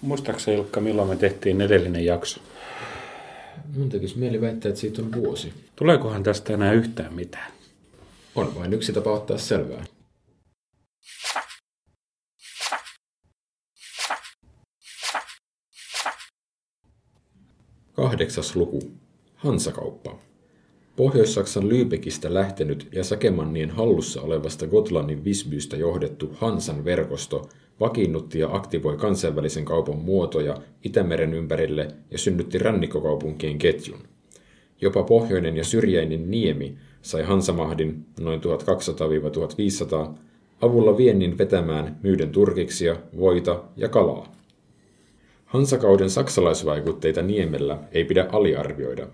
Muistaakseni Ilkka, milloin me tehtiin edellinen jakso? Mun tekisi mieli väittää, että siitä on vuosi. Tuleekohan tästä enää yhtään mitään? On vain yksi tapa ottaa selvää. Kahdeksas luku. Hansakauppa. Pohjois-Saksan Lübeckistä lähtenyt ja Säkemannien hallussa olevasta Gotlannin Visbystä johdettu Hansan verkosto vakiinnutti ja aktivoi kansainvälisen kaupan muotoja Itämeren ympärille ja synnytti rannikkokaupunkien ketjun. Jopa pohjoinen ja syrjäinen Niemi sai Hansamahdin noin 1200-1500 avulla viennin vetämään myyden turkiksia, voita ja kalaa. Hansakauden saksalaisvaikutteita Niemellä ei pidä aliarvioida.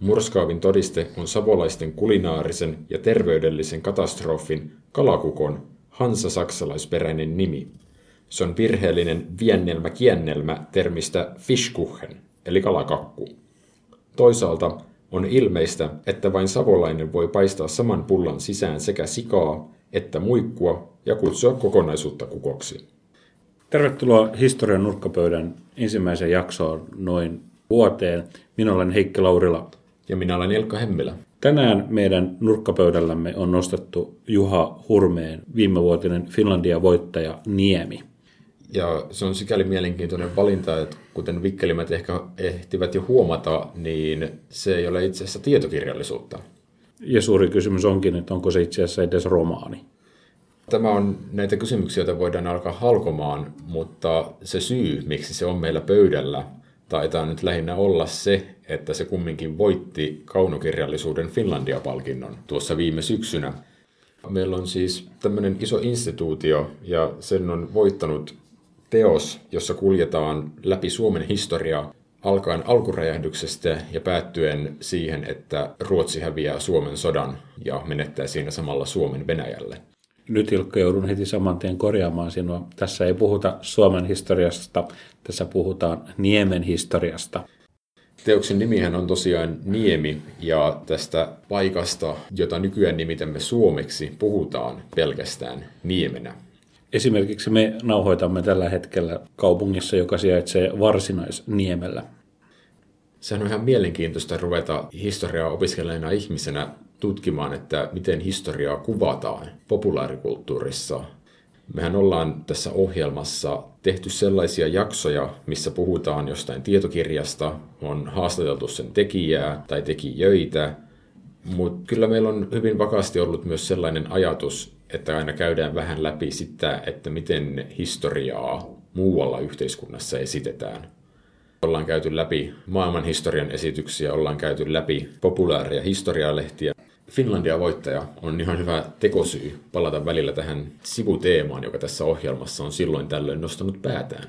Murskaavin todiste on savolaisten kulinaarisen ja terveydellisen katastrofin kalakukon hansa-saksalaisperäinen nimi. Se on virheellinen viennelmä-kiennelmä termistä Fischkuchen, eli kalakakku. Toisaalta on ilmeistä, että vain savolainen voi paistaa saman pullan sisään sekä sikaa että muikkua ja kutsua kokonaisuutta kukoksi. Tervetuloa historian nurkkapöydän ensimmäiseen jaksoon noin vuoteen. Minä olen Heikki Laurila. Ja minä olen Ilkka Hemmilä. Tänään meidän nurkkapöydällämme on nostettu Juha Hurmeen viimevuotinen Finlandia-voittaja Niemi. Ja se on sikäli mielenkiintoinen valinta, että kuten vikkelimät ehkä ehtivät jo huomata, niin se ei ole itse asiassa tietokirjallisuutta. Ja suuri kysymys onkin, että onko se itse asiassa edes romaani. Tämä on näitä kysymyksiä, joita voidaan alkaa halkomaan, mutta se syy, miksi se on meillä pöydällä, taitaa nyt lähinnä olla se, että se kumminkin voitti kaunokirjallisuuden Finlandia-palkinnon tuossa viime syksynä. Meillä on siis tämmöinen iso instituutio ja sen on voittanut teos, jossa kuljetaan läpi Suomen historiaa alkaen alkuräjähdyksestä ja päättyen siihen, että Ruotsi häviää Suomen sodan ja menettää siinä samalla Suomen Venäjälle. Nyt Ilkka joudun heti saman tien korjaamaan sinua. Tässä ei puhuta Suomen historiasta, tässä puhutaan Niemen historiasta. Teoksen nimihän on tosiaan Niemi, ja tästä paikasta, jota nykyään nimitämme Suomeksi, puhutaan pelkästään Niemenä. Esimerkiksi me nauhoitamme tällä hetkellä kaupungissa, joka sijaitsee Varsinaisniemellä. Sehän on ihan mielenkiintoista ruveta historiaa opiskelleena ihmisenä tutkimaan, että miten historiaa kuvataan populaarikulttuurissa. Mehän ollaan tässä ohjelmassa tehty sellaisia jaksoja, missä puhutaan jostain tietokirjasta, on haastateltu sen tekijää tai tekijöitä, mutta kyllä meillä on hyvin vakaasti ollut myös sellainen ajatus, että aina käydään vähän läpi sitä, että miten historiaa muualla yhteiskunnassa esitetään. Ollaan käyty läpi maailman historian esityksiä, ollaan käyty läpi populaaria historialehtiä. Finlandia voittaja on ihan hyvä tekosyy palata välillä tähän sivuteemaan, joka tässä ohjelmassa on silloin tällöin nostanut päätään.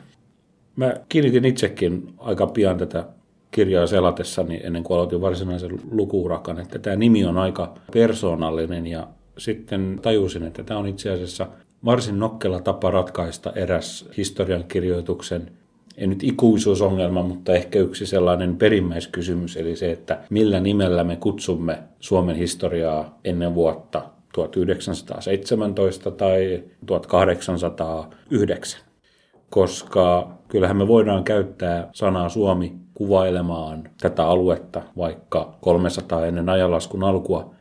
Mä kiinnitin itsekin aika pian tätä kirjaa selatessani ennen kuin aloitin varsinaisen lukuurakan, että tämä nimi on aika persoonallinen ja sitten tajusin, että tämä on itse asiassa varsin nokkela tapa ratkaista eräs historiankirjoituksen ei nyt ikuisuusongelma, mutta ehkä yksi sellainen perimmäiskysymys, eli se, että millä nimellä me kutsumme Suomen historiaa ennen vuotta 1917 tai 1809. Koska kyllähän me voidaan käyttää sanaa Suomi kuvailemaan tätä aluetta vaikka 300 ennen ajanlaskun alkua,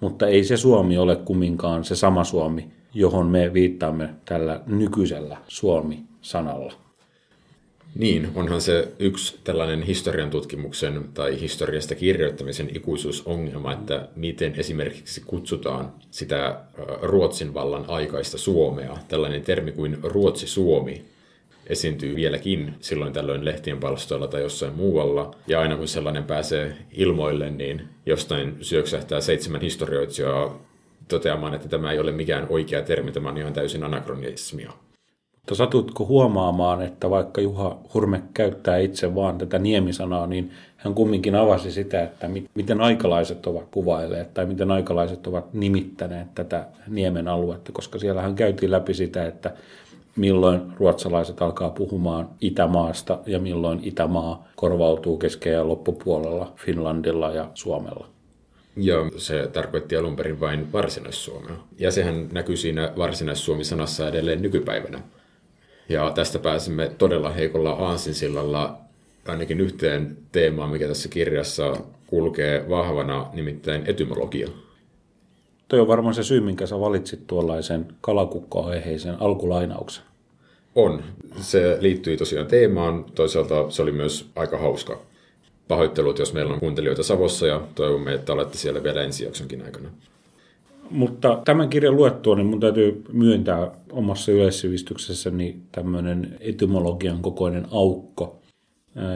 mutta ei se Suomi ole kumminkaan se sama Suomi, johon me viittaamme tällä nykyisellä Suomi-sanalla. Niin, onhan se yksi tällainen historian tutkimuksen tai historiasta kirjoittamisen ikuisuusongelma, että miten esimerkiksi kutsutaan sitä Ruotsin vallan aikaista Suomea. Tällainen termi kuin Ruotsi-Suomi esiintyy vieläkin silloin tällöin lehtien palstoilla tai jossain muualla. Ja aina kun sellainen pääsee ilmoille, niin jostain syöksähtää seitsemän historioitsijaa toteamaan, että tämä ei ole mikään oikea termi, tämä on ihan täysin anakronismia. Mutta satutko huomaamaan, että vaikka Juha Hurme käyttää itse vaan tätä niemisanaa, niin hän kumminkin avasi sitä, että miten aikalaiset ovat kuvailleet tai miten aikalaiset ovat nimittäneet tätä niemen aluetta, koska siellä hän käytiin läpi sitä, että milloin ruotsalaiset alkaa puhumaan Itämaasta ja milloin Itämaa korvautuu kesken ja loppupuolella Finlandilla ja Suomella. Ja se tarkoitti alun perin vain varsinais-Suomea. Ja sehän näkyy siinä varsinais-Suomi-sanassa edelleen nykypäivänä. Ja tästä pääsemme todella heikolla aasinsillalla ainakin yhteen teemaan, mikä tässä kirjassa kulkee vahvana, nimittäin etymologia. Tuo on varmaan se syy, minkä sä valitsit tuollaisen kalakukkoaiheisen alkulainauksen. On. Se liittyy tosiaan teemaan. Toisaalta se oli myös aika hauska. Pahoittelut, jos meillä on kuuntelijoita Savossa ja toivomme, että olette siellä vielä ensi jaksonkin aikana. Mutta tämän kirjan luettua, niin mun täytyy myöntää omassa yleissivistyksessäni tämmöinen etymologian kokoinen aukko.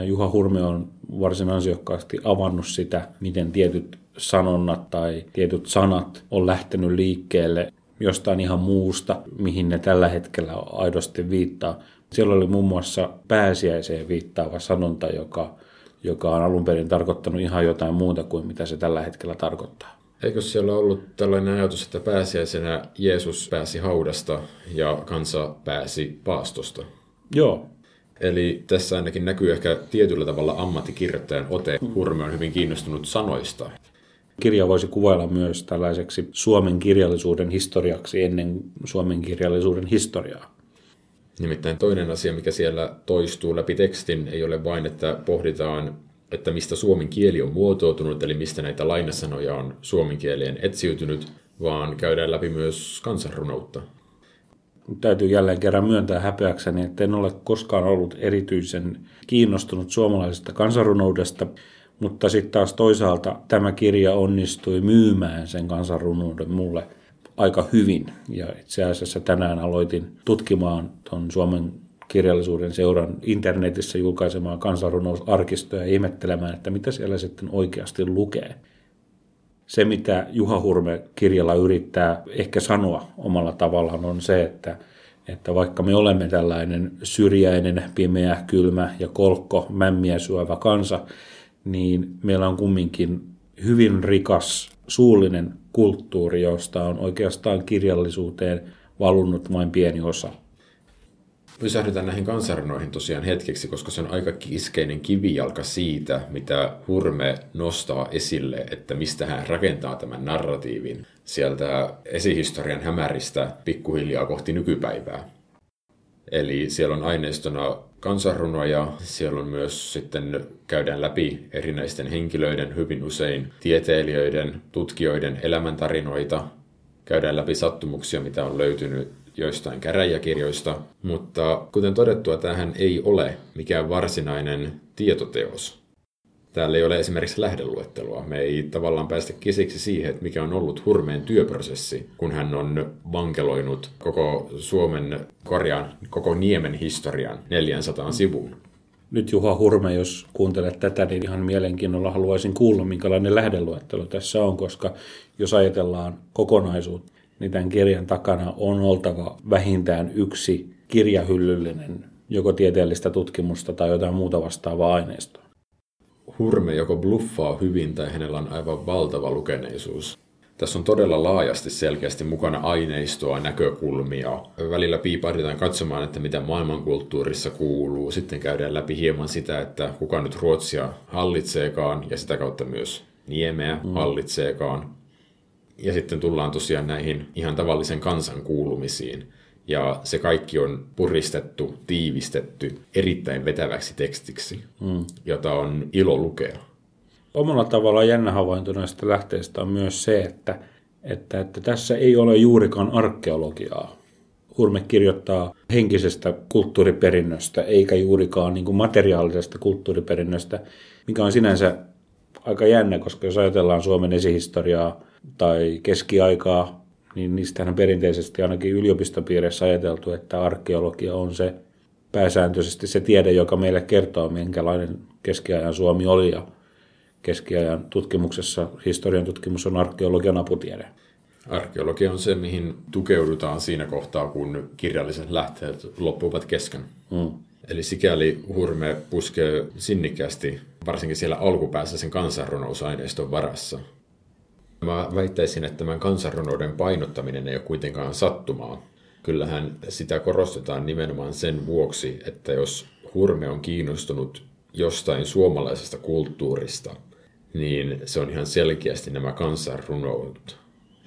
Juha Hurme on varsin ansiokkaasti avannut sitä, miten tietyt sanonnat tai tietyt sanat on lähtenyt liikkeelle jostain ihan muusta, mihin ne tällä hetkellä aidosti viittaa. Siellä oli muun muassa pääsiäiseen viittaava sanonta, joka, joka on alun perin tarkoittanut ihan jotain muuta kuin mitä se tällä hetkellä tarkoittaa. Eikö siellä ollut tällainen ajatus, että pääsiäisenä Jeesus pääsi haudasta ja kansa pääsi paastosta? Joo. Eli tässä ainakin näkyy ehkä tietyllä tavalla ammattikirjoittajan ote. Hurme on hyvin kiinnostunut sanoista. Kirja voisi kuvailla myös tällaiseksi Suomen kirjallisuuden historiaksi ennen Suomen kirjallisuuden historiaa. Nimittäin toinen asia, mikä siellä toistuu läpi tekstin, ei ole vain, että pohditaan, että mistä suomen kieli on muotoutunut, eli mistä näitä lainasanoja on suomen kieleen etsiytynyt, vaan käydään läpi myös kansanrunoutta. Täytyy jälleen kerran myöntää häpeäkseni, että en ole koskaan ollut erityisen kiinnostunut suomalaisesta kansanrunoudesta, mutta sitten taas toisaalta tämä kirja onnistui myymään sen kansanrunouden mulle aika hyvin. Ja itse asiassa tänään aloitin tutkimaan tuon Suomen kirjallisuuden seuran internetissä julkaisemaan kansanrunousarkistoa ja ihmettelemään, että mitä siellä sitten oikeasti lukee. Se, mitä Juha Hurme kirjalla yrittää ehkä sanoa omalla tavallaan, on se, että, että vaikka me olemme tällainen syrjäinen, pimeä, kylmä ja kolkko, mämmiä syövä kansa, niin meillä on kumminkin hyvin rikas suullinen kulttuuri, josta on oikeastaan kirjallisuuteen valunut vain pieni osa. Pysähdytään näihin kansarnoihin tosiaan hetkeksi, koska se on aika kiskeinen kivijalka siitä, mitä Hurme nostaa esille, että mistä hän rakentaa tämän narratiivin sieltä esihistorian hämäristä pikkuhiljaa kohti nykypäivää. Eli siellä on aineistona kansanrunoja, siellä on myös sitten käydään läpi erinäisten henkilöiden, hyvin usein tieteilijöiden, tutkijoiden elämäntarinoita, käydään läpi sattumuksia, mitä on löytynyt joistain käräjäkirjoista, mutta kuten todettua, tähän ei ole mikään varsinainen tietoteos. Täällä ei ole esimerkiksi lähdeluettelua. Me ei tavallaan päästä kisiksi siihen, että mikä on ollut Hurmeen työprosessi, kun hän on vankeloinut koko Suomen, korjaan, koko Niemen historian 400 sivuun. Nyt Juha Hurme, jos kuuntelet tätä, niin ihan mielenkiinnolla haluaisin kuulla, minkälainen lähdeluettelo tässä on, koska jos ajatellaan kokonaisuutta, niin tämän kirjan takana on oltava vähintään yksi kirjahyllyllinen, joko tieteellistä tutkimusta tai jotain muuta vastaavaa aineistoa. Hurme joko bluffaa hyvin tai hänellä on aivan valtava lukeneisuus. Tässä on todella laajasti selkeästi mukana aineistoa, näkökulmia. Välillä piipahdetaan katsomaan, että mitä maailmankulttuurissa kuuluu. Sitten käydään läpi hieman sitä, että kuka nyt Ruotsia hallitseekaan ja sitä kautta myös Niemeä mm. hallitseekaan. Ja sitten tullaan tosiaan näihin ihan tavallisen kansan kuulumisiin. Ja se kaikki on puristettu, tiivistetty erittäin vetäväksi tekstiksi, mm. jota on ilo lukea. Omalla tavallaan jännä havainto näistä lähteistä on myös se, että, että, että tässä ei ole juurikaan arkeologiaa. Hurme kirjoittaa henkisestä kulttuuriperinnöstä, eikä juurikaan niin kuin materiaalisesta kulttuuriperinnöstä, mikä on sinänsä aika jännä, koska jos ajatellaan Suomen esihistoriaa tai keskiaikaa, niin niistähän perinteisesti ainakin yliopistopiirissä ajateltu, että arkeologia on se pääsääntöisesti se tiede, joka meille kertoo, minkälainen keskiajan Suomi oli ja keskiajan tutkimuksessa, historian tutkimus on arkeologian aputiede. Arkeologia on se, mihin tukeudutaan siinä kohtaa, kun kirjalliset lähteet loppuvat kesken. Mm. Eli sikäli Hurme puskee sinnikkäästi, varsinkin siellä alkupäässä sen kansanrunousaineiston varassa – Mä väittäisin, että tämän kansanrunouden painottaminen ei ole kuitenkaan sattumaa. Kyllähän sitä korostetaan nimenomaan sen vuoksi, että jos Hurme on kiinnostunut jostain suomalaisesta kulttuurista, niin se on ihan selkeästi nämä kansanrunoudut.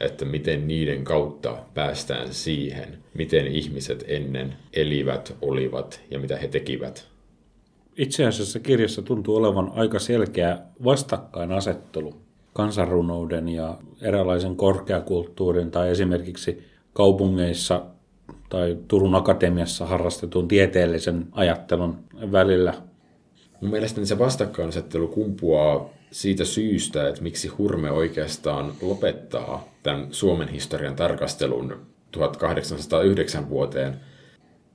että miten niiden kautta päästään siihen, miten ihmiset ennen elivät, olivat ja mitä he tekivät. Itse asiassa kirjassa tuntuu olevan aika selkeä vastakkainasettelu kansanrunouden ja eräänlaisen korkeakulttuurin tai esimerkiksi kaupungeissa tai Turun Akatemiassa harrastetun tieteellisen ajattelun välillä. Mun mielestäni se vastakkainasettelu kumpuaa siitä syystä, että miksi Hurme oikeastaan lopettaa tämän Suomen historian tarkastelun 1809 vuoteen.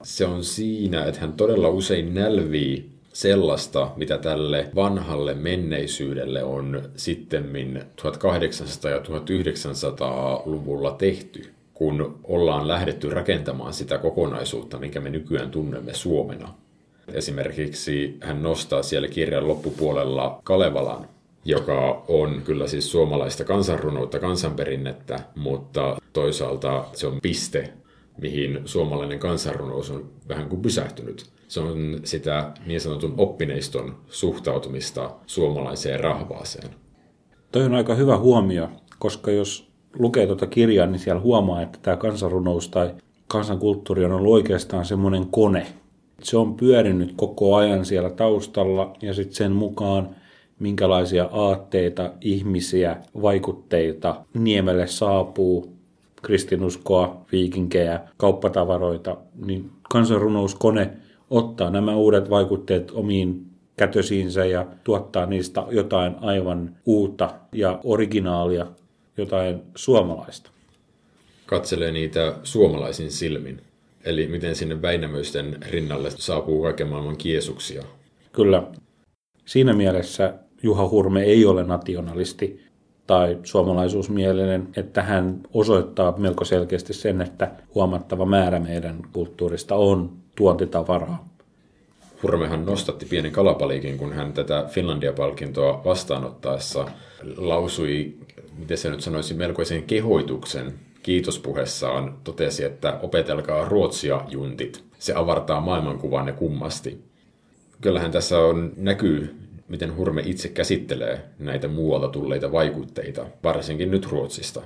Se on siinä, että hän todella usein nälvii sellaista, mitä tälle vanhalle menneisyydelle on sittemmin 1800- ja 1900-luvulla tehty, kun ollaan lähdetty rakentamaan sitä kokonaisuutta, minkä me nykyään tunnemme Suomena. Esimerkiksi hän nostaa siellä kirjan loppupuolella Kalevalan, joka on kyllä siis suomalaista kansanrunoutta, kansanperinnettä, mutta toisaalta se on piste, mihin suomalainen kansanrunous on vähän kuin pysähtynyt. Se on sitä niin sanotun oppineiston suhtautumista suomalaiseen rahvaaseen. Toi on aika hyvä huomio, koska jos lukee tuota kirjaa, niin siellä huomaa, että tämä kansanrunous tai kansankulttuuri on ollut oikeastaan semmoinen kone. Se on pyörinyt koko ajan siellä taustalla ja sitten sen mukaan minkälaisia aatteita, ihmisiä, vaikutteita Niemelle saapuu, kristinuskoa, viikinkejä, kauppatavaroita, niin kansanrunouskone ottaa nämä uudet vaikutteet omiin kätösiinsä ja tuottaa niistä jotain aivan uutta ja originaalia, jotain suomalaista. Katselee niitä suomalaisin silmin. Eli miten sinne Väinämöisten rinnalle saapuu kaiken maailman kiesuksia. Kyllä. Siinä mielessä Juha Hurme ei ole nationalisti tai suomalaisuusmielinen, että hän osoittaa melko selkeästi sen, että huomattava määrä meidän kulttuurista on tuontitavaraa. Hurmehan nostatti pienen kalapaliikin, kun hän tätä Finlandia-palkintoa vastaanottaessa lausui, miten se nyt sanoisi, melkoisen kehoituksen kiitospuhessaan totesi, että opetelkaa ruotsia juntit. Se avartaa maailmankuvanne kummasti. Kyllähän tässä on näkyy miten Hurme itse käsittelee näitä muualta tulleita vaikutteita, varsinkin nyt Ruotsista.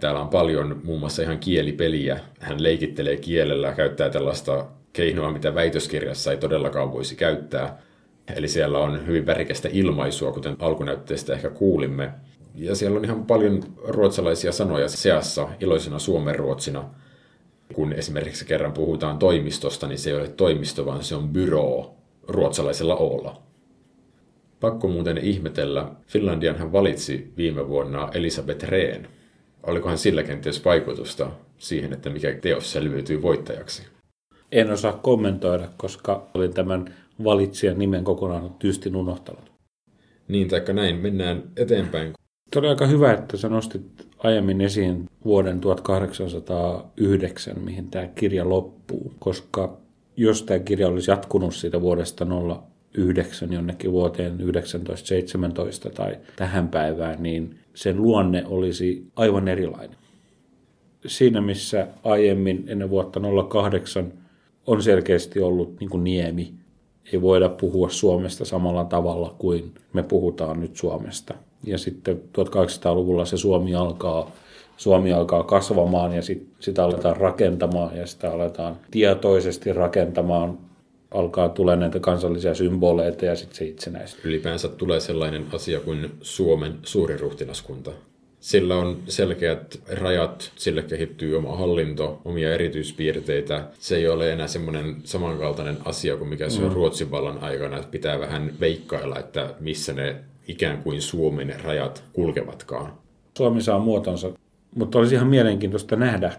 Täällä on paljon muun muassa ihan kielipeliä. Hän leikittelee kielellä, käyttää tällaista keinoa, mitä väitöskirjassa ei todellakaan voisi käyttää. Eli siellä on hyvin värikästä ilmaisua, kuten alkunäytteestä ehkä kuulimme. Ja siellä on ihan paljon ruotsalaisia sanoja seassa iloisena suomenruotsina. Kun esimerkiksi kerran puhutaan toimistosta, niin se ei ole toimisto, vaan se on byroo ruotsalaisella olla. Pakko muuten ihmetellä, Finlandian hän valitsi viime vuonna Elisabeth Rehn. Olikohan sillä kenties vaikutusta siihen, että mikä teos selviytyy voittajaksi? En osaa kommentoida, koska olin tämän valitsijan nimen kokonaan tyystin unohtanut. Niin, taikka näin. Mennään eteenpäin. Tämä aika hyvä, että sä nostit aiemmin esiin vuoden 1809, mihin tämä kirja loppuu, koska jos tämä kirja olisi jatkunut siitä vuodesta 9 jonnekin vuoteen 1917 tai tähän päivään, niin sen luonne olisi aivan erilainen. Siinä missä aiemmin ennen vuotta 08 on selkeästi ollut niin kuin niemi, ei voida puhua Suomesta samalla tavalla kuin me puhutaan nyt Suomesta. Ja sitten 1800-luvulla se Suomi alkaa Suomi alkaa kasvamaan ja sit, sitä aletaan rakentamaan ja sitä aletaan tietoisesti rakentamaan alkaa tulla näitä kansallisia symboleita ja sitten se itsenäisyys. Ylipäänsä tulee sellainen asia kuin Suomen suuriruhtinaskunta. Sillä on selkeät rajat, sille kehittyy oma hallinto, omia erityispiirteitä. Se ei ole enää semmoinen samankaltainen asia kuin mikä se on mm. Ruotsin vallan aikana, että pitää vähän veikkailla, että missä ne ikään kuin Suomen rajat kulkevatkaan. Suomi saa muotonsa, mutta olisi ihan mielenkiintoista nähdä,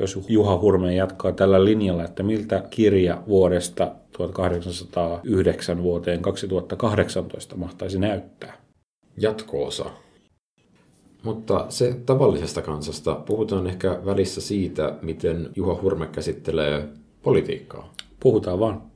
jos Juha Hurme jatkaa tällä linjalla, että miltä kirja vuodesta 1809 vuoteen 2018 mahtaisi näyttää. Jatkoosa. Mutta se tavallisesta kansasta puhutaan ehkä välissä siitä, miten Juha Hurme käsittelee politiikkaa. Puhutaan vaan.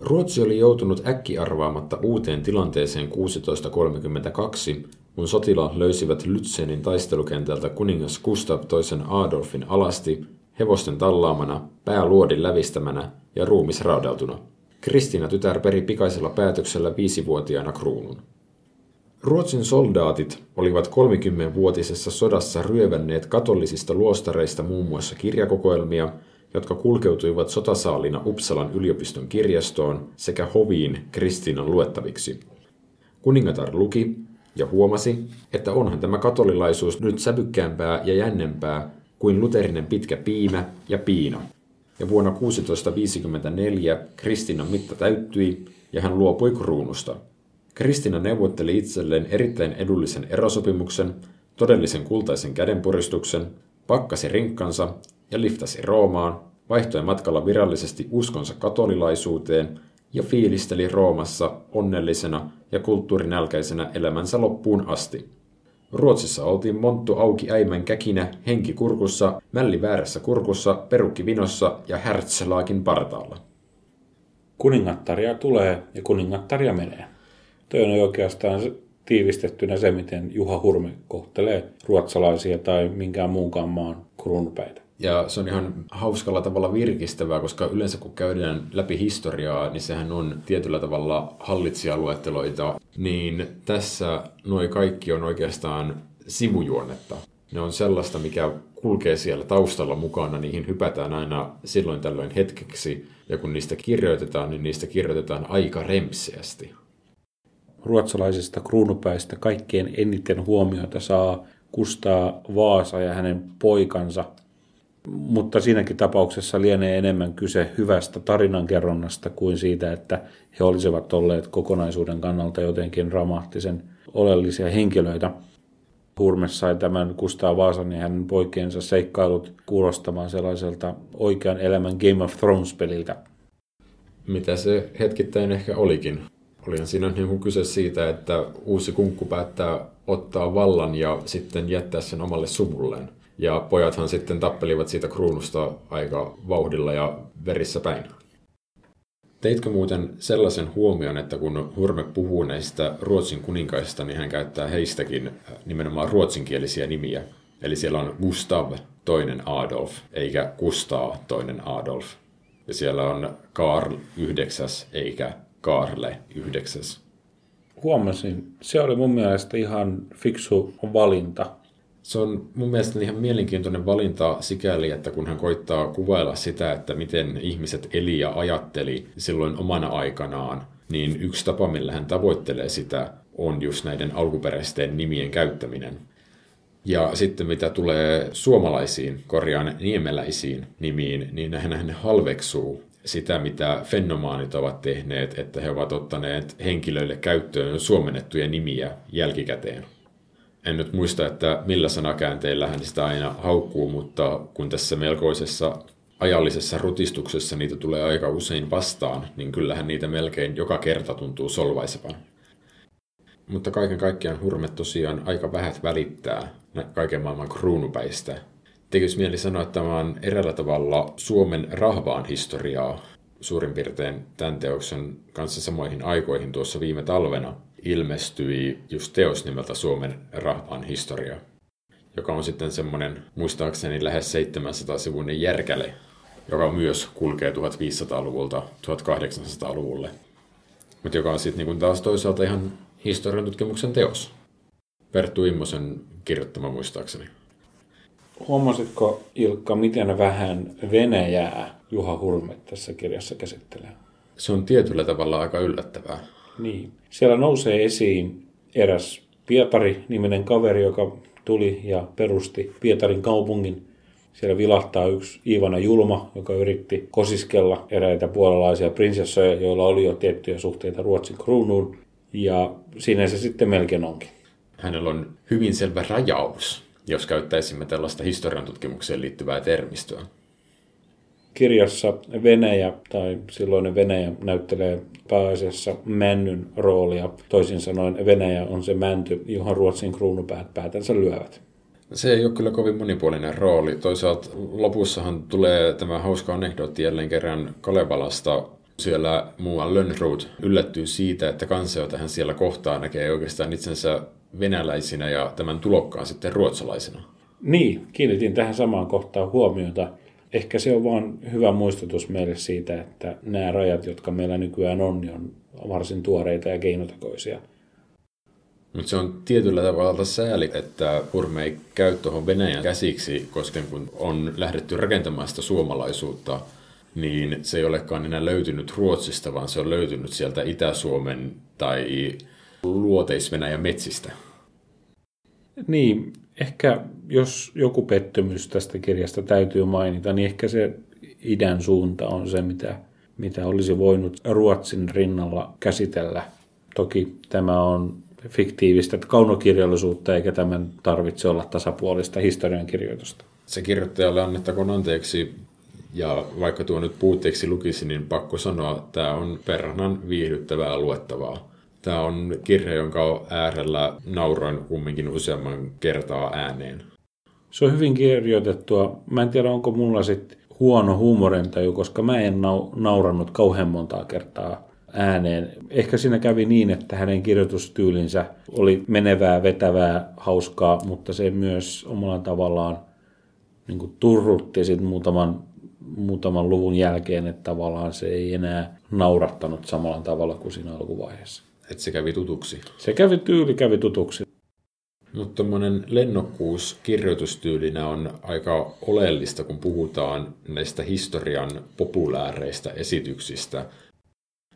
Ruotsi oli joutunut äkkiarvaamatta uuteen tilanteeseen 1632, kun sotilaat löysivät Lützenin taistelukentältä kuningas Gustav toisen Adolfin alasti, hevosten tallaamana, pää luodin lävistämänä ja ruumis raudeltuna. Kristina tytär peri pikaisella päätöksellä viisivuotiaana kruunun. Ruotsin soldaatit olivat 30-vuotisessa sodassa ryövänneet katolisista luostareista muun muassa kirjakokoelmia, jotka kulkeutuivat sotasaalina Uppsalan yliopiston kirjastoon sekä hoviin Kristiinan luettaviksi. Kuningatar luki ja huomasi, että onhan tämä katolilaisuus nyt sävykkäämpää ja jännempää kuin luterinen pitkä piimä ja piina. Ja vuonna 1654 Kristinan mitta täyttyi ja hän luopui kruunusta. Kristina neuvotteli itselleen erittäin edullisen erosopimuksen, todellisen kultaisen kädenpuristuksen, pakkasi rinkkansa ja liftasi Roomaan, vaihtoi matkalla virallisesti uskonsa katolilaisuuteen ja fiilisteli Roomassa onnellisena ja kulttuurinälkäisenä elämänsä loppuun asti. Ruotsissa oltiin monttu auki äimän käkinä, henki kurkussa, mälli väärässä kurkussa, perukki vinossa ja härtselaakin partaalla. Kuningattaria tulee ja kuningattaria menee. Toi on oikeastaan tiivistettynä se, miten Juha Hurme kohtelee ruotsalaisia tai minkään muunkaan maan kruunupäitä. Ja se on ihan hauskalla tavalla virkistävää, koska yleensä kun käydään läpi historiaa, niin sehän on tietyllä tavalla hallitsijaluetteloita. Niin tässä noi kaikki on oikeastaan sivujuonnetta. Ne on sellaista, mikä kulkee siellä taustalla mukana, niihin hypätään aina silloin tällöin hetkeksi. Ja kun niistä kirjoitetaan, niin niistä kirjoitetaan aika remseästi. Ruotsalaisista kruunupäistä kaikkein eniten huomiota saa Kustaa Vaasa ja hänen poikansa – mutta siinäkin tapauksessa lienee enemmän kyse hyvästä tarinankerronnasta kuin siitä, että he olisivat olleet kokonaisuuden kannalta jotenkin dramaattisen oleellisia henkilöitä. Hurme sai tämän Kustaa Vaasan ja hänen poikiensa seikkailut kuulostamaan sellaiselta oikean elämän Game of Thrones-peliltä. Mitä se hetkittäin ehkä olikin. Olihan siinä niin kyse siitä, että uusi kunkku päättää ottaa vallan ja sitten jättää sen omalle suvulleen. Ja pojathan sitten tappelivat siitä kruunusta aika vauhdilla ja verissä päin. Teitkö muuten sellaisen huomion, että kun Hurme puhuu näistä Ruotsin kuninkaista, niin hän käyttää heistäkin äh, nimenomaan ruotsinkielisiä nimiä. Eli siellä on Gustav, toinen Adolf, eikä Kustaa, toinen Adolf. Ja siellä on Karl yhdeksäs, eikä Karle yhdeksäs. Huomasin. Se oli mun mielestä ihan fiksu valinta se on mun mielestä ihan mielenkiintoinen valinta sikäli, että kun hän koittaa kuvailla sitä, että miten ihmiset eli ja ajatteli silloin omana aikanaan, niin yksi tapa, millä hän tavoittelee sitä, on just näiden alkuperäisten nimien käyttäminen. Ja sitten mitä tulee suomalaisiin, korjaan niemeläisiin nimiin, niin hän halveksuu sitä, mitä fenomaanit ovat tehneet, että he ovat ottaneet henkilöille käyttöön suomennettuja nimiä jälkikäteen en nyt muista, että millä sanakäänteillä hän sitä aina haukkuu, mutta kun tässä melkoisessa ajallisessa rutistuksessa niitä tulee aika usein vastaan, niin kyllähän niitä melkein joka kerta tuntuu solvaisevan. Mutta kaiken kaikkiaan Hurme tosiaan aika vähät välittää kaiken maailman kruunupäistä. Tekisi mieli sanoa, että tämä on eräällä tavalla Suomen rahvaan historiaa suurin piirtein tämän teoksen kanssa samoihin aikoihin tuossa viime talvena – ilmestyi just teos nimeltä Suomen rahvan historia, joka on sitten semmoinen muistaakseni lähes 700-sivuinen järkäle, joka myös kulkee 1500-luvulta 1800-luvulle. Mutta joka on sitten niin taas toisaalta ihan historian tutkimuksen teos. Perttu Immosen kirjoittama muistaakseni. Huomasitko Ilkka, miten vähän Venäjää Juha Hurme tässä kirjassa käsittelee? Se on tietyllä tavalla aika yllättävää. Niin. Siellä nousee esiin eräs Pietari-niminen kaveri, joka tuli ja perusti Pietarin kaupungin. Siellä vilahtaa yksi Iivana Julma, joka yritti kosiskella eräitä puolalaisia prinsessoja, joilla oli jo tiettyjä suhteita Ruotsin kruunuun. Ja siinä se sitten melkein onkin. Hänellä on hyvin selvä rajaus, jos käyttäisimme tällaista historian tutkimukseen liittyvää termistöä kirjassa Venäjä tai silloinen Venäjä näyttelee pääasiassa männyn roolia. Toisin sanoen Venäjä on se mänty, johon Ruotsin kruunupäät päätänsä lyövät. Se ei ole kyllä kovin monipuolinen rooli. Toisaalta lopussahan tulee tämä hauska anekdootti jälleen kerran Kalevalasta. Siellä muuan Lönnrot yllättyy siitä, että kansa, jota hän siellä kohtaa, näkee oikeastaan itsensä venäläisinä ja tämän tulokkaan sitten ruotsalaisina. Niin, kiinnitin tähän samaan kohtaan huomiota ehkä se on vaan hyvä muistutus meille siitä, että nämä rajat, jotka meillä nykyään on, niin on varsin tuoreita ja keinotekoisia. Mutta se on tietyllä tavalla sääli, että Purme ei käy tuohon Venäjän käsiksi, koska kun on lähdetty rakentamaan sitä suomalaisuutta, niin se ei olekaan enää löytynyt Ruotsista, vaan se on löytynyt sieltä Itä-Suomen tai luoteis-Venäjän metsistä. Niin, ehkä jos joku pettymys tästä kirjasta täytyy mainita, niin ehkä se idän suunta on se, mitä, mitä olisi voinut Ruotsin rinnalla käsitellä. Toki tämä on fiktiivistä kaunokirjallisuutta, eikä tämän tarvitse olla tasapuolista historiankirjoitusta. Se kirjoittajalle annettakoon anteeksi, ja vaikka tuo nyt puutteeksi lukisi, niin pakko sanoa, että tämä on perhanan viihdyttävää luettavaa. Tämä on kirja, jonka äärellä nauroin kumminkin useamman kertaa ääneen. Se on hyvin kirjoitettua. Mä en tiedä, onko mulla sitten huono huumorintaju, koska mä en nau- naurannut kauhean montaa kertaa ääneen. Ehkä siinä kävi niin, että hänen kirjoitustyylinsä oli menevää, vetävää, hauskaa, mutta se myös omalla tavallaan niin kuin turrutti sit muutaman, muutaman luvun jälkeen, että tavallaan se ei enää naurattanut samalla tavalla kuin siinä alkuvaiheessa. Että se kävi tutuksi. Se kävi tyyli, kävi tutuksi. Mutta tuommoinen lennokkuus kirjoitustyylinä on aika oleellista, kun puhutaan näistä historian populääreistä esityksistä.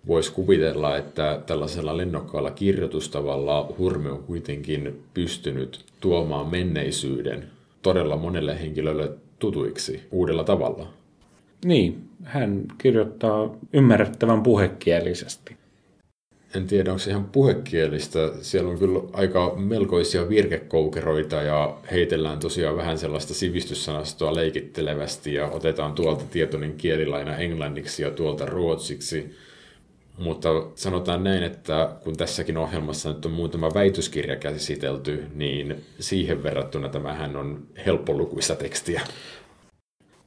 Voisi kuvitella, että tällaisella lennokkaalla kirjoitustavalla Hurme on kuitenkin pystynyt tuomaan menneisyyden todella monelle henkilölle tutuiksi uudella tavalla. Niin, hän kirjoittaa ymmärrettävän puhekielisesti en tiedä onko se ihan puhekielistä. Siellä on kyllä aika melkoisia virkekoukeroita ja heitellään tosiaan vähän sellaista sivistyssanastoa leikittelevästi ja otetaan tuolta tietoinen kielilaina englanniksi ja tuolta ruotsiksi. Mutta sanotaan näin, että kun tässäkin ohjelmassa nyt on muutama väitöskirja käsitelty, niin siihen verrattuna tämähän on helppolukuista tekstiä.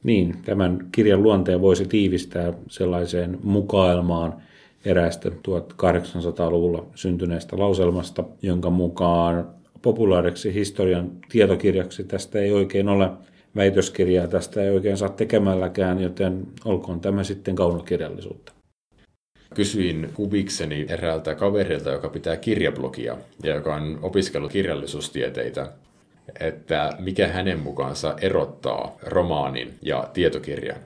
Niin, tämän kirjan luonteen voisi tiivistää sellaiseen mukailmaan – eräästä 1800-luvulla syntyneestä lauselmasta, jonka mukaan populaariksi historian tietokirjaksi tästä ei oikein ole väitöskirjaa, tästä ei oikein saa tekemälläkään, joten olkoon tämä sitten kaunokirjallisuutta. Kysyin kuvikseni eräältä kaverilta, joka pitää kirjablogia ja joka on opiskellut kirjallisuustieteitä, että mikä hänen mukaansa erottaa romaanin ja tietokirjan.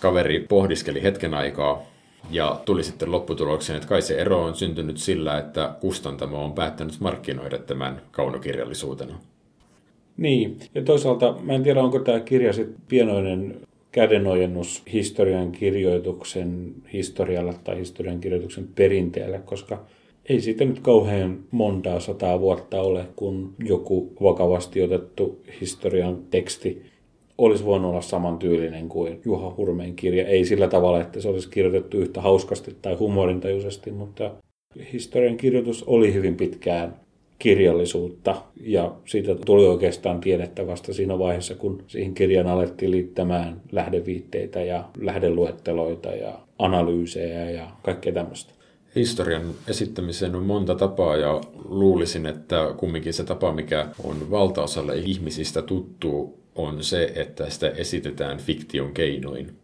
Kaveri pohdiskeli hetken aikaa ja tuli sitten lopputulokseen, että kai se ero on syntynyt sillä, että kustantamo on päättänyt markkinoida tämän kaunokirjallisuutena. Niin, ja toisaalta mä en tiedä, onko tämä kirja sitten pienoinen kädenojennus historian kirjoituksen historialle tai historian kirjoituksen perinteelle, koska ei siitä nyt kauhean montaa sataa vuotta ole, kun joku vakavasti otettu historian teksti olisi voinut olla samantyylinen kuin Juha Hurmeen kirja. Ei sillä tavalla, että se olisi kirjoitettu yhtä hauskasti tai humorintajuisesti, mutta historian kirjoitus oli hyvin pitkään kirjallisuutta ja siitä tuli oikeastaan tiedettä vasta siinä vaiheessa, kun siihen kirjan alettiin liittämään lähdeviitteitä ja lähdeluetteloita ja analyysejä ja kaikkea tämmöistä. Historian esittämiseen on monta tapaa ja luulisin, että kumminkin se tapa, mikä on valtaosalle ihmisistä tuttu, on se, että sitä esitetään fiktion keinoin.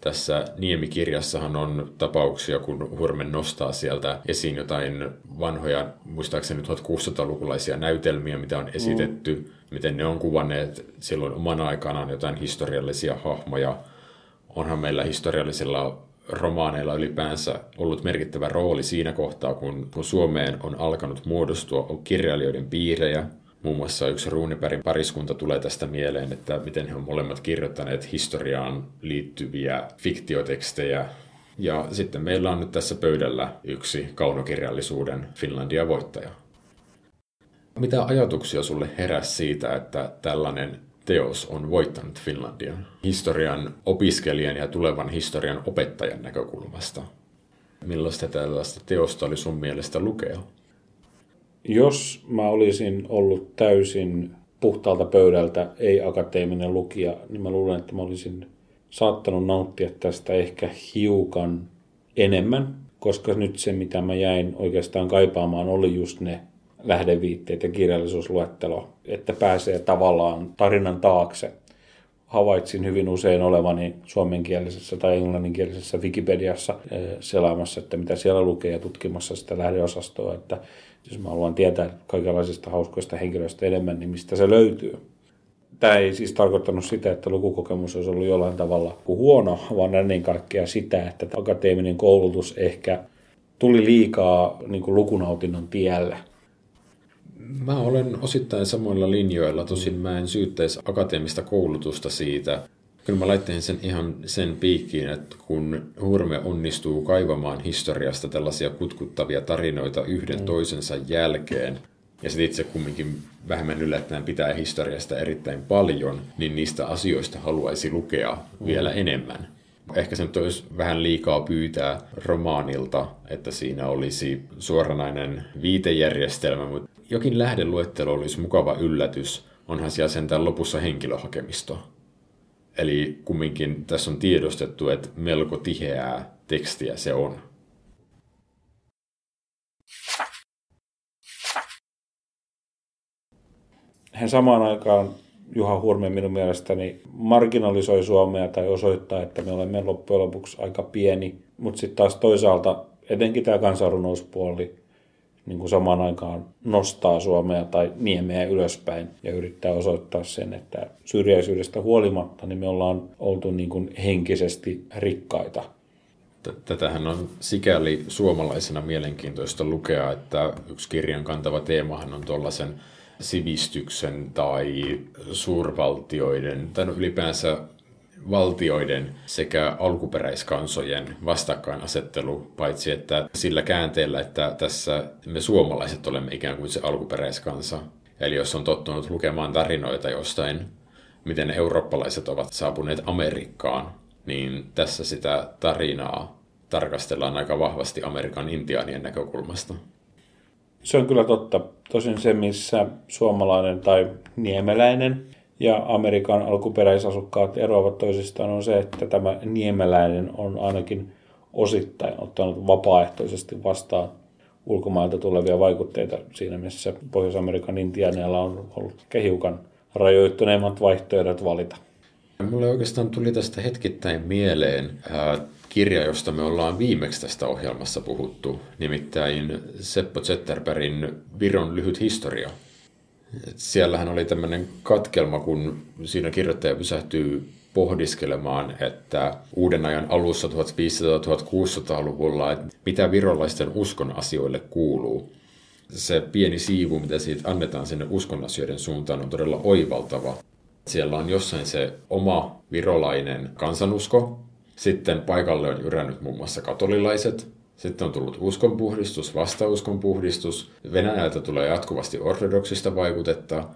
Tässä Niemi-kirjassahan on tapauksia, kun Hurmen nostaa sieltä esiin jotain vanhoja, muistaakseni 1600-lukulaisia näytelmiä, mitä on esitetty, mm. miten ne on kuvanneet silloin oman aikanaan jotain historiallisia hahmoja. Onhan meillä historiallisilla romaaneilla ylipäänsä ollut merkittävä rooli siinä kohtaa, kun, kun Suomeen on alkanut muodostua kirjailijoiden piirejä, Muun muassa yksi Ruunipärin pariskunta tulee tästä mieleen, että miten he on molemmat kirjoittaneet historiaan liittyviä fiktiotekstejä. Ja sitten meillä on nyt tässä pöydällä yksi kaunokirjallisuuden Finlandia voittaja. Mitä ajatuksia sulle heräsi siitä, että tällainen teos on voittanut Finlandian historian opiskelijan ja tulevan historian opettajan näkökulmasta? Millaista tällaista teosta oli sun mielestä lukea? Jos mä olisin ollut täysin puhtaalta pöydältä, ei akateeminen lukija, niin mä luulen, että mä olisin saattanut nauttia tästä ehkä hiukan enemmän, koska nyt se, mitä mä jäin oikeastaan kaipaamaan, oli just ne lähdeviitteet ja kirjallisuusluettelo, että pääsee tavallaan tarinan taakse, havaitsin hyvin usein olevani suomenkielisessä tai englanninkielisessä Wikipediassa selaamassa, että mitä siellä lukee ja tutkimassa sitä lähdeosastoa, että jos mä haluan tietää kaikenlaisista hauskoista henkilöistä enemmän, niin mistä se löytyy. Tämä ei siis tarkoittanut sitä, että lukukokemus olisi ollut jollain tavalla huono, vaan ennen kaikkea sitä, että akateeminen koulutus ehkä tuli liikaa niin lukunautinnon tielle. Mä olen osittain samoilla linjoilla, tosin mä en syyttäisi akateemista koulutusta siitä. Kyllä mä laittaisin sen ihan sen piikkiin, että kun Hurme onnistuu kaivamaan historiasta tällaisia kutkuttavia tarinoita yhden mm. toisensa jälkeen, ja sitten itse kumminkin vähemmän yllättäen pitää historiasta erittäin paljon, niin niistä asioista haluaisi lukea mm. vielä enemmän. Ehkä se nyt olisi vähän liikaa pyytää romaanilta, että siinä olisi suoranainen viitejärjestelmä, mutta jokin lähdeluettelo olisi mukava yllätys. Onhan siellä sentään lopussa henkilöhakemisto. Eli kumminkin tässä on tiedostettu, että melko tiheää tekstiä se on. Hän samaan aikaan Juha Hurme minun mielestäni marginalisoi Suomea tai osoittaa, että me olemme loppujen lopuksi aika pieni. Mutta sitten taas toisaalta etenkin tämä kansanrunouspuoli niin kuin samaan aikaan nostaa Suomea tai niemeä ylöspäin ja yrittää osoittaa sen, että syrjäisyydestä huolimatta niin me ollaan oltu niin kuin henkisesti rikkaita. Tätähän on sikäli suomalaisena mielenkiintoista lukea, että yksi kirjan kantava teemahan on tuollaisen sivistyksen tai suurvaltioiden, tai no ylipäänsä valtioiden sekä alkuperäiskansojen vastakkainasettelu, paitsi että sillä käänteellä, että tässä me suomalaiset olemme ikään kuin se alkuperäiskansa. Eli jos on tottunut lukemaan tarinoita jostain, miten eurooppalaiset ovat saapuneet Amerikkaan, niin tässä sitä tarinaa tarkastellaan aika vahvasti Amerikan intiaanien näkökulmasta. Se on kyllä totta. Tosin se, missä suomalainen tai niemeläinen ja Amerikan alkuperäisasukkaat eroavat toisistaan, on se, että tämä niemeläinen on ainakin osittain ottanut vapaaehtoisesti vastaan ulkomailta tulevia vaikutteita siinä, missä Pohjois-Amerikan intiaaneilla on ollut kehiukan rajoittuneemmat vaihtoehdot valita. Mulle oikeastaan tuli tästä hetkittäin mieleen kirja, josta me ollaan viimeksi tästä ohjelmassa puhuttu, nimittäin Seppo Zetterbergin Viron lyhyt historia. Et siellähän oli tämmöinen katkelma, kun siinä kirjoittaja pysähtyy pohdiskelemaan, että uuden ajan alussa 1500-1600-luvulla, että mitä virolaisten uskon asioille kuuluu. Se pieni siivu, mitä siitä annetaan sinne uskon asioiden suuntaan, on todella oivaltava. Siellä on jossain se oma virolainen kansanusko, sitten paikalle on jyrännyt muun muassa katolilaiset. Sitten on tullut uskonpuhdistus, vastauskonpuhdistus. Venäjältä tulee jatkuvasti ortodoksista vaikutetta.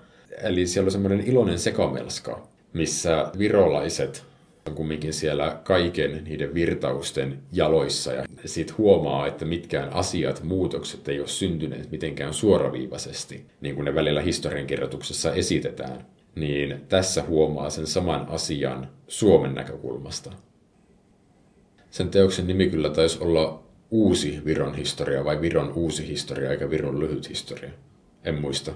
Eli siellä on semmoinen iloinen sekamelska, missä virolaiset on kumminkin siellä kaiken niiden virtausten jaloissa. Ja sitten huomaa, että mitkään asiat, muutokset ei ole syntyneet mitenkään suoraviivaisesti, niin kuin ne välillä historiankirjoituksessa esitetään. Niin tässä huomaa sen saman asian Suomen näkökulmasta. Sen teoksen nimi kyllä taisi olla Uusi Viron historia vai Viron uusi historia eikä Viron lyhyt historia. En muista.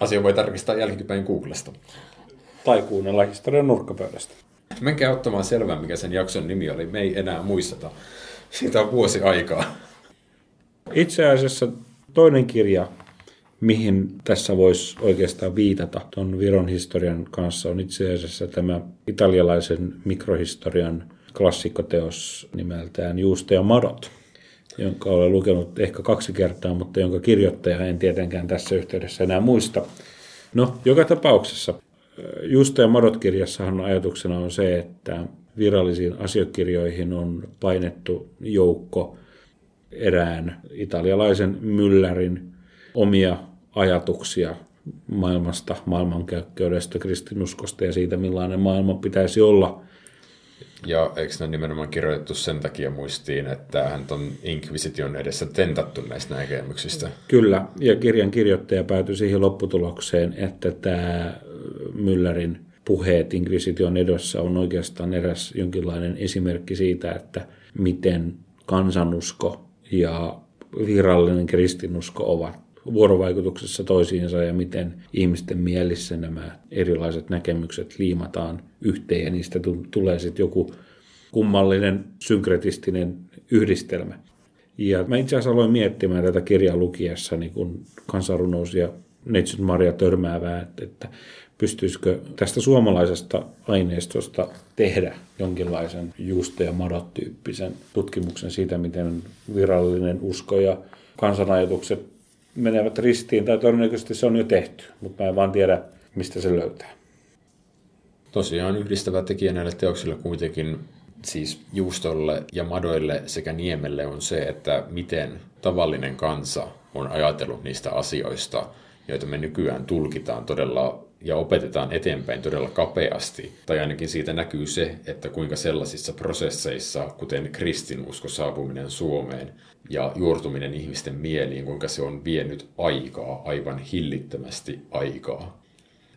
Asia voi tarkistaa jälkipäin Googlesta. Tai kuunnella historian nurkkapöydästä. Menkää ottamaan selvää, mikä sen jakson nimi oli. Me ei enää muisteta. Siitä on vuosi aikaa. Itse asiassa toinen kirja, mihin tässä voisi oikeastaan viitata tuon Viron historian kanssa, on itse asiassa tämä italialaisen mikrohistorian klassikkoteos nimeltään Juusto ja Madot, jonka olen lukenut ehkä kaksi kertaa, mutta jonka kirjoittaja en tietenkään tässä yhteydessä enää muista. No, joka tapauksessa Juusto ja Madot-kirjassahan ajatuksena on se, että virallisiin asiakirjoihin on painettu joukko erään italialaisen myllärin omia ajatuksia maailmasta, maailmankäykköydestä, kristinuskosta ja siitä, millainen maailma pitäisi olla – ja eikö ne nimenomaan kirjoitettu sen takia muistiin, että hän on Inquisition edessä tentattu näistä näkemyksistä? Kyllä, ja kirjan kirjoittaja päätyi siihen lopputulokseen, että tämä Müllerin puheet Inquisition edessä on oikeastaan eräs jonkinlainen esimerkki siitä, että miten kansanusko ja virallinen kristinusko ovat vuorovaikutuksessa toisiinsa ja miten ihmisten mielissä nämä erilaiset näkemykset liimataan yhteen ja niistä tulee sitten joku kummallinen synkretistinen yhdistelmä. Ja mä itse asiassa aloin miettimään tätä kirjaa lukiessa niin kun kansanrunous ja Neitsyt Maria törmäävää, että pystyisikö tästä suomalaisesta aineistosta tehdä jonkinlaisen juusto- ja madot-tyyppisen tutkimuksen siitä, miten virallinen usko ja kansanajatukset menevät ristiin, tai todennäköisesti se on jo tehty, mutta mä en vaan tiedä, mistä se löytää. Tosiaan yhdistävä tekijä näille teoksille kuitenkin siis juustolle ja madoille sekä niemelle on se, että miten tavallinen kansa on ajatellut niistä asioista, joita me nykyään tulkitaan todella ja opetetaan eteenpäin todella kapeasti. Tai ainakin siitä näkyy se, että kuinka sellaisissa prosesseissa, kuten kristinusko saapuminen Suomeen ja juurtuminen ihmisten mieliin, kuinka se on vienyt aikaa, aivan hillittömästi aikaa.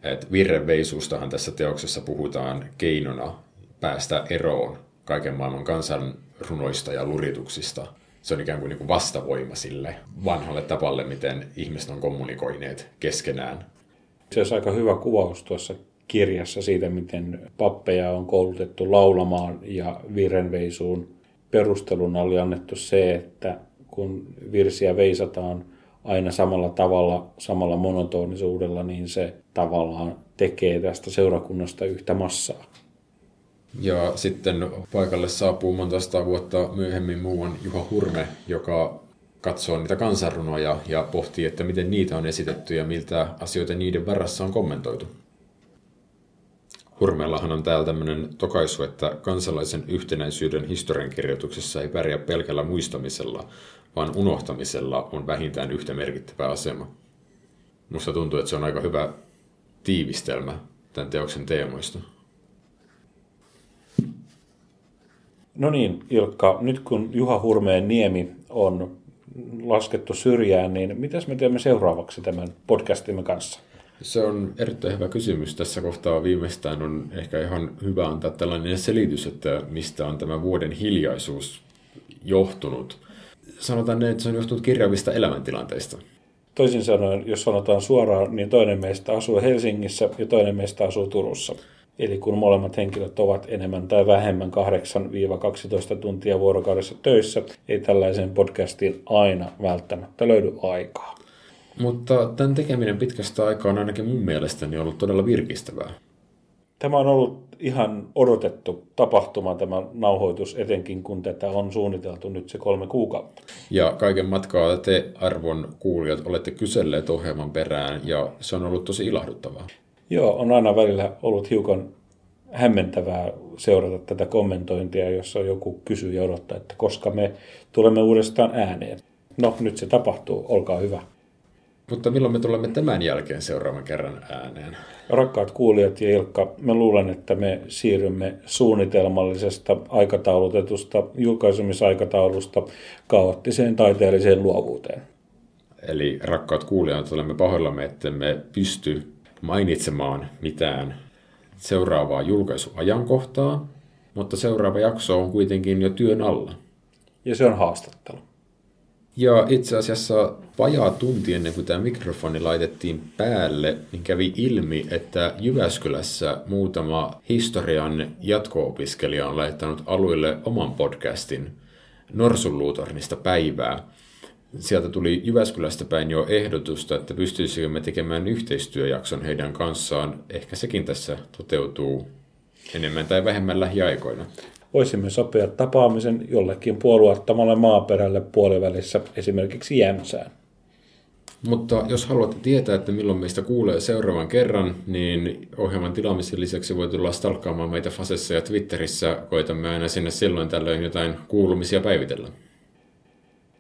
Et virreveisuustahan tässä teoksessa puhutaan keinona päästä eroon kaiken maailman kansanrunoista ja lurituksista. Se on ikään kuin, niin kuin vastavoima sille vanhalle tapalle, miten ihmiset on kommunikoineet keskenään. Se on aika hyvä kuvaus tuossa kirjassa siitä, miten pappeja on koulutettu laulamaan ja virenveisuun. Perusteluna oli annettu se, että kun virsiä veisataan aina samalla tavalla, samalla monotonisuudella, niin se tavallaan tekee tästä seurakunnasta yhtä massaa. Ja sitten paikalle saapuu monta sata vuotta myöhemmin muuan Juha Hurme, joka katsoo niitä kansanrunoja ja pohtii, että miten niitä on esitetty ja miltä asioita niiden varassa on kommentoitu. Hurmeellahan on täällä tämmöinen tokaisu, että kansalaisen yhtenäisyyden historiankirjoituksessa ei pärjää pelkällä muistamisella, vaan unohtamisella on vähintään yhtä merkittävä asema. Musta tuntuu, että se on aika hyvä tiivistelmä tämän teoksen teemoista. No niin, Ilkka, nyt kun Juha Hurmeen niemi on laskettu syrjään, niin mitäs me teemme seuraavaksi tämän podcastimme kanssa? Se on erittäin hyvä kysymys. Tässä kohtaa viimeistään on ehkä ihan hyvä antaa tällainen selitys, että mistä on tämä vuoden hiljaisuus johtunut. Sanotaan ne, että se on johtunut kirjavista elämäntilanteista. Toisin sanoen, jos sanotaan suoraan, niin toinen meistä asuu Helsingissä ja toinen meistä asuu Turussa. Eli kun molemmat henkilöt ovat enemmän tai vähemmän 8-12 tuntia vuorokaudessa töissä, ei tällaisen podcastiin aina välttämättä löydy aikaa. Mutta tämän tekeminen pitkästä aikaa on ainakin mun mielestäni ollut todella virkistävää. Tämä on ollut ihan odotettu tapahtuma, tämä nauhoitus, etenkin kun tätä on suunniteltu nyt se kolme kuukautta. Ja kaiken matkaa te arvon kuulijat olette kyselleet ohjelman perään ja se on ollut tosi ilahduttavaa. Joo, on aina välillä ollut hiukan hämmentävää seurata tätä kommentointia, jossa joku kysyy ja odottaa, että koska me tulemme uudestaan ääneen. No, nyt se tapahtuu, olkaa hyvä. Mutta milloin me tulemme tämän jälkeen seuraavan kerran ääneen? Rakkaat kuulijat ja Ilkka, me luulen, että me siirrymme suunnitelmallisesta aikataulutetusta julkaisumisaikataulusta kaoottiseen taiteelliseen luovuuteen. Eli rakkaat kuulijat, olemme pahoillamme, että me pysty mainitsemaan mitään seuraavaa julkaisuajankohtaa, mutta seuraava jakso on kuitenkin jo työn alla. Ja se on haastattelu. Ja itse asiassa vajaa tunti ennen kuin tämä mikrofoni laitettiin päälle, niin kävi ilmi, että Jyväskylässä muutama historian jatko-opiskelija on laittanut aluille oman podcastin Norsunluutornista päivää sieltä tuli Jyväskylästä päin jo ehdotusta, että pystyisikö tekemään yhteistyöjakson heidän kanssaan. Ehkä sekin tässä toteutuu enemmän tai vähemmän lähiaikoina. Voisimme sopia tapaamisen jollekin puolueettomalle maaperälle puolivälissä, esimerkiksi Jämsään. Mutta jos haluatte tietää, että milloin meistä kuulee seuraavan kerran, niin ohjelman tilaamisen lisäksi voi tulla stalkkaamaan meitä Fasessa ja Twitterissä. Koitamme aina sinne silloin tällöin jotain kuulumisia päivitellä.